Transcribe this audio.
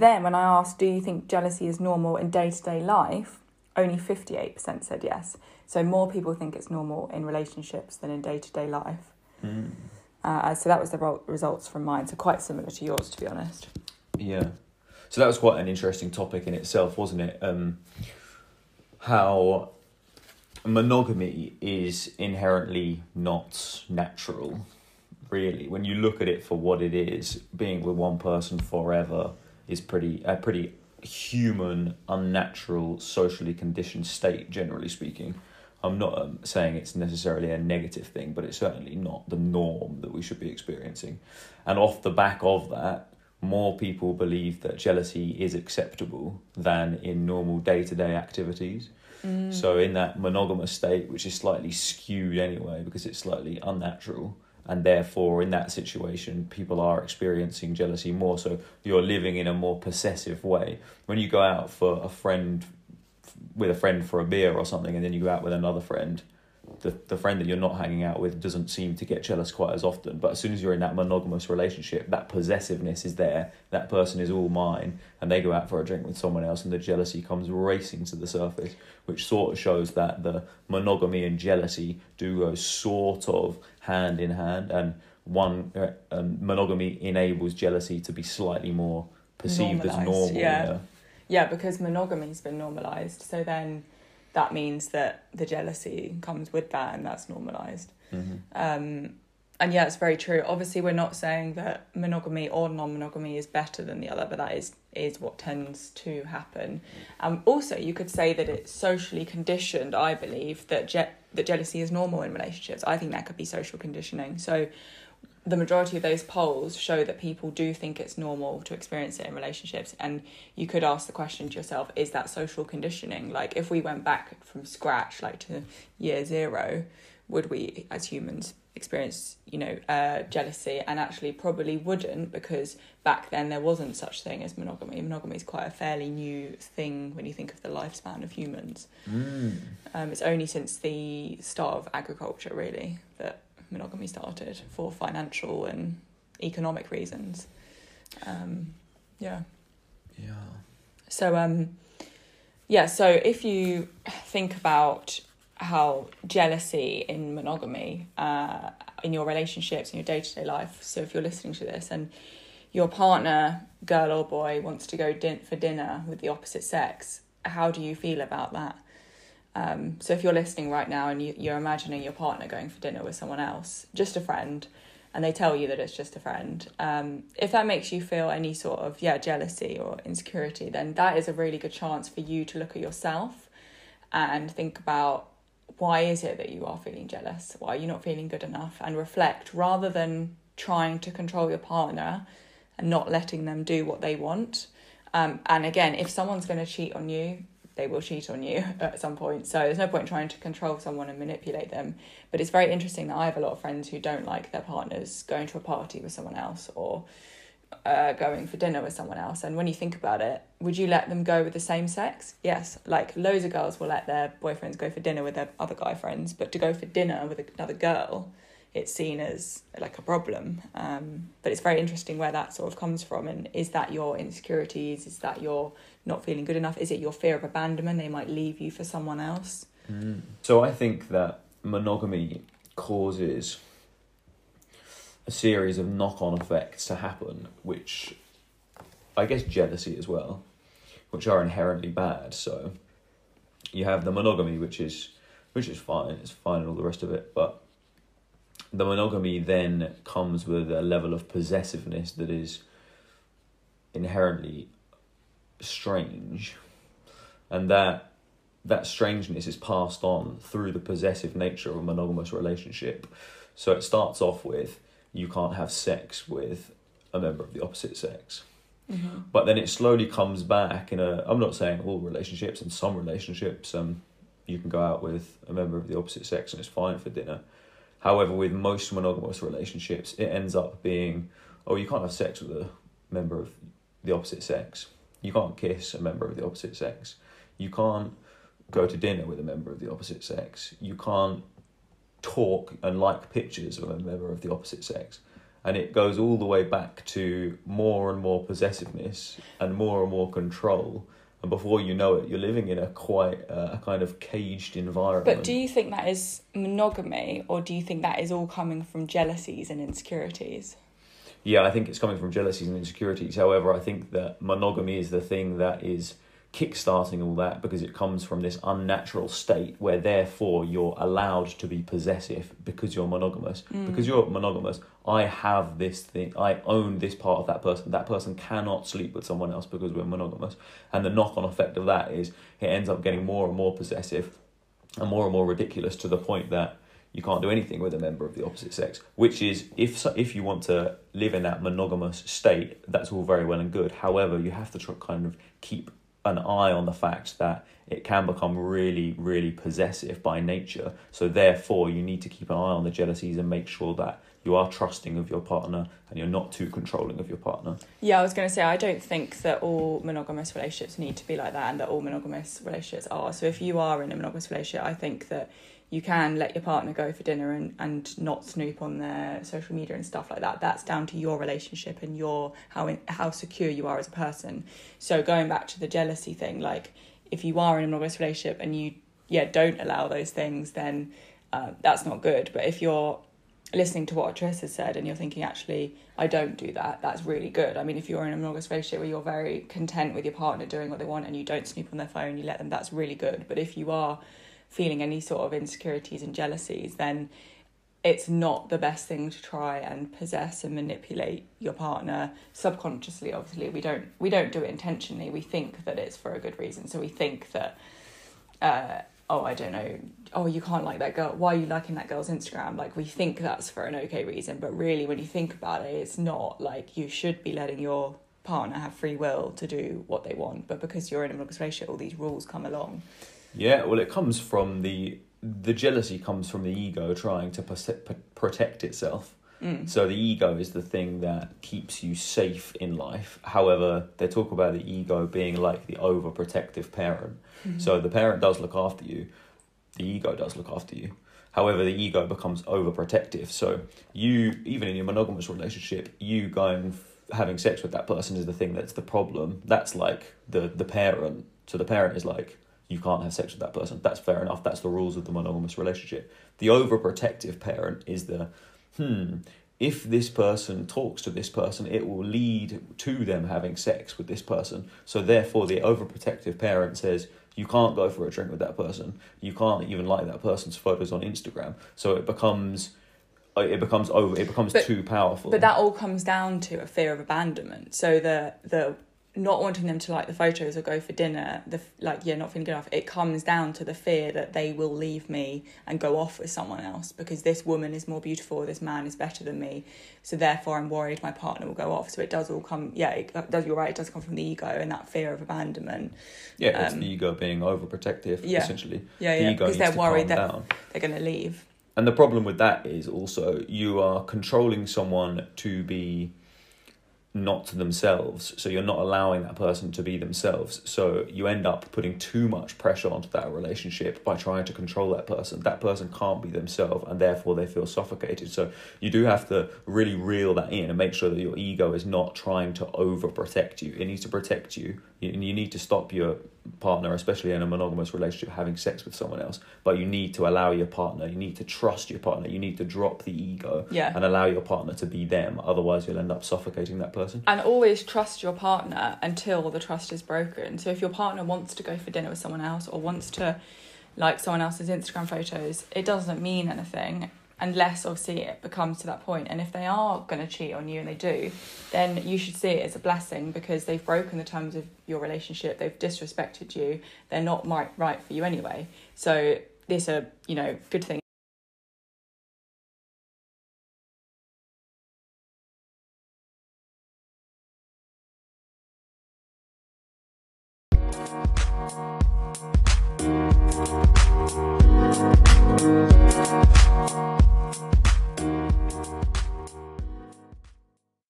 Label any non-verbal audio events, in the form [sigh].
then when I asked, do you think jealousy is normal in day to day life? Only 58% said yes. So more people think it's normal in relationships than in day to day life. Mm. Uh, so that was the results from mine. So quite similar to yours, to be honest. Yeah. So that was quite an interesting topic in itself, wasn't it? Um, how monogamy is inherently not natural, really. When you look at it for what it is, being with one person forever is pretty a pretty human, unnatural, socially conditioned state, generally speaking. I'm not um, saying it's necessarily a negative thing, but it's certainly not the norm that we should be experiencing. And off the back of that, more people believe that jealousy is acceptable than in normal day to day activities. Mm. So, in that monogamous state, which is slightly skewed anyway because it's slightly unnatural, and therefore, in that situation, people are experiencing jealousy more. So, you're living in a more possessive way. When you go out for a friend, with a friend for a beer or something, and then you go out with another friend, the, the friend that you're not hanging out with doesn't seem to get jealous quite as often. But as soon as you're in that monogamous relationship, that possessiveness is there. That person is all mine, and they go out for a drink with someone else, and the jealousy comes racing to the surface, which sort of shows that the monogamy and jealousy do go sort of hand in hand, and one uh, um, monogamy enables jealousy to be slightly more perceived as Normalised, normal. yeah. Yeah, because monogamy's been normalized. So then that means that the jealousy comes with that and that's normalized. hmm Um, and yeah, it's very true. Obviously, we're not saying that monogamy or non-monogamy is better than the other, but that is is what tends to happen. Um, also, you could say that it's socially conditioned. I believe that je- that jealousy is normal in relationships. I think that could be social conditioning. So, the majority of those polls show that people do think it's normal to experience it in relationships. And you could ask the question to yourself: Is that social conditioning? Like, if we went back from scratch, like to year zero, would we as humans experience you know uh, jealousy and actually probably wouldn't because back then there wasn't such thing as monogamy monogamy is quite a fairly new thing when you think of the lifespan of humans Mm. um, it's only since the start of agriculture really that monogamy started for financial and economic reasons um, yeah Yeah. so um yeah, so if you think about how jealousy in monogamy, uh, in your relationships, in your day to day life. So if you're listening to this and your partner, girl or boy, wants to go din- for dinner with the opposite sex, how do you feel about that? Um, so if you're listening right now and you, you're imagining your partner going for dinner with someone else, just a friend, and they tell you that it's just a friend, um, if that makes you feel any sort of yeah jealousy or insecurity, then that is a really good chance for you to look at yourself and think about why is it that you are feeling jealous? Why are you not feeling good enough? And reflect rather than trying to control your partner and not letting them do what they want. Um, and again, if someone's going to cheat on you, they will cheat on you [laughs] at some point. So there's no point trying to control someone and manipulate them. But it's very interesting that I have a lot of friends who don't like their partners going to a party with someone else or uh, going for dinner with someone else. And when you think about it, would you let them go with the same sex? Yes. Like loads of girls will let their boyfriends go for dinner with their other guy friends, but to go for dinner with another girl, it's seen as like a problem. Um, but it's very interesting where that sort of comes from. And is that your insecurities? Is that your not feeling good enough? Is it your fear of abandonment? They might leave you for someone else. Mm. So I think that monogamy causes a series of knock-on effects to happen, which I guess jealousy as well, which are inherently bad. So you have the monogamy, which is which is fine, it's fine and all the rest of it, but the monogamy then comes with a level of possessiveness that is inherently strange, and that that strangeness is passed on through the possessive nature of a monogamous relationship. So it starts off with you can't have sex with a member of the opposite sex. Mm-hmm. But then it slowly comes back in a I'm not saying all relationships, in some relationships, um you can go out with a member of the opposite sex and it's fine for dinner. However, with most monogamous relationships, it ends up being, oh, you can't have sex with a member of the opposite sex. You can't kiss a member of the opposite sex. You can't go to dinner with a member of the opposite sex. You can't talk and like pictures of a member of the opposite sex. and it goes all the way back to more and more possessiveness and more and more control and before you know it you're living in a quite uh, a kind of caged environment But do you think that is monogamy, or do you think that is all coming from jealousies and insecurities? yeah i think it's coming from jealousies and insecurities however i think that monogamy is the thing that is kickstarting all that because it comes from this unnatural state where therefore you're allowed to be possessive because you're monogamous mm. because you're monogamous i have this thing i own this part of that person that person cannot sleep with someone else because we're monogamous and the knock-on effect of that is it ends up getting more and more possessive and more and more ridiculous to the point that you can't do anything with a member of the opposite sex. Which is, if so- if you want to live in that monogamous state, that's all very well and good. However, you have to try, kind of keep an eye on the fact that it can become really, really possessive by nature. So therefore, you need to keep an eye on the jealousies and make sure that you are trusting of your partner and you're not too controlling of your partner. Yeah, I was going to say, I don't think that all monogamous relationships need to be like that and that all monogamous relationships are. So if you are in a monogamous relationship, I think that you can let your partner go for dinner and, and not snoop on their social media and stuff like that. That's down to your relationship and your how in, how secure you are as a person. So going back to the jealousy thing, like if you are in a monogamous relationship and you yeah don't allow those things, then uh, that's not good. But if you're listening to what Tris has said and you're thinking, actually, I don't do that, that's really good. I mean, if you're in a monogamous relationship where you're very content with your partner doing what they want and you don't snoop on their phone, you let them, that's really good. But if you are feeling any sort of insecurities and jealousies, then it's not the best thing to try and possess and manipulate your partner subconsciously obviously. We don't we don't do it intentionally. We think that it's for a good reason. So we think that uh oh i don't know oh you can't like that girl. Why are you liking that girl's instagram? Like we think that's for an okay reason. But really when you think about it it's not like you should be letting your partner have free will to do what they want. But because you're in a monogamous relationship all these rules come along Yeah, well, it comes from the the jealousy comes from the ego trying to protect itself. Mm. So the ego is the thing that keeps you safe in life. However, they talk about the ego being like the overprotective parent. So the parent does look after you, the ego does look after you. However, the ego becomes overprotective. So you, even in your monogamous relationship, you going having sex with that person is the thing that's the problem. That's like the the parent. So the parent is like, you can't have sex with that person. That's fair enough. That's the rules of the monogamous relationship. The overprotective parent is the, hmm, if this person talks to this person, it will lead to them having sex with this person. So therefore, the overprotective parent says, you can't go for a drink with that person. You can't even like that person's photos on Instagram. So it becomes, it becomes over. It becomes But- too powerful. But that all comes down to a fear of abandonment. So the the not wanting them to like the photos or go for dinner, the like yeah, not feeling good enough. It comes down to the fear that they will leave me and go off with someone else because this woman is more beautiful, this man is better than me. So therefore, I'm worried my partner will go off. So it does all come yeah, it does. You're right. It does come from the ego and that fear of abandonment. yeah, it's um, the ego being overprotective. yeah. essentially, Yeah, the yeah, ego because they're worried that down. they're going to leave. And the problem with that is also you are controlling someone to be not to themselves. So you're not allowing that person to be themselves. So you end up putting too much pressure onto that relationship by trying to control that person. That person can't be themselves and therefore they feel suffocated. So you do have to really reel that in and make sure that your ego is not trying to overprotect you. It needs to protect you. You, you need to stop your partner, especially in a monogamous relationship, having sex with someone else. But you need to allow your partner, you need to trust your partner, you need to drop the ego Yeah. and allow your partner to be them. Otherwise, you'll end up suffocating that person. And always trust your partner until the trust is broken. So if your partner wants to go for dinner with someone else or wants to like someone else's Instagram photos, it doesn't mean anything unless obviously it becomes to that point. And if they are going to cheat on you and they do, then you should see it as a blessing because they've broken the terms of your relationship, they've disrespected you, they're not right, right for you anyway. So it's a, uh, you know, good thing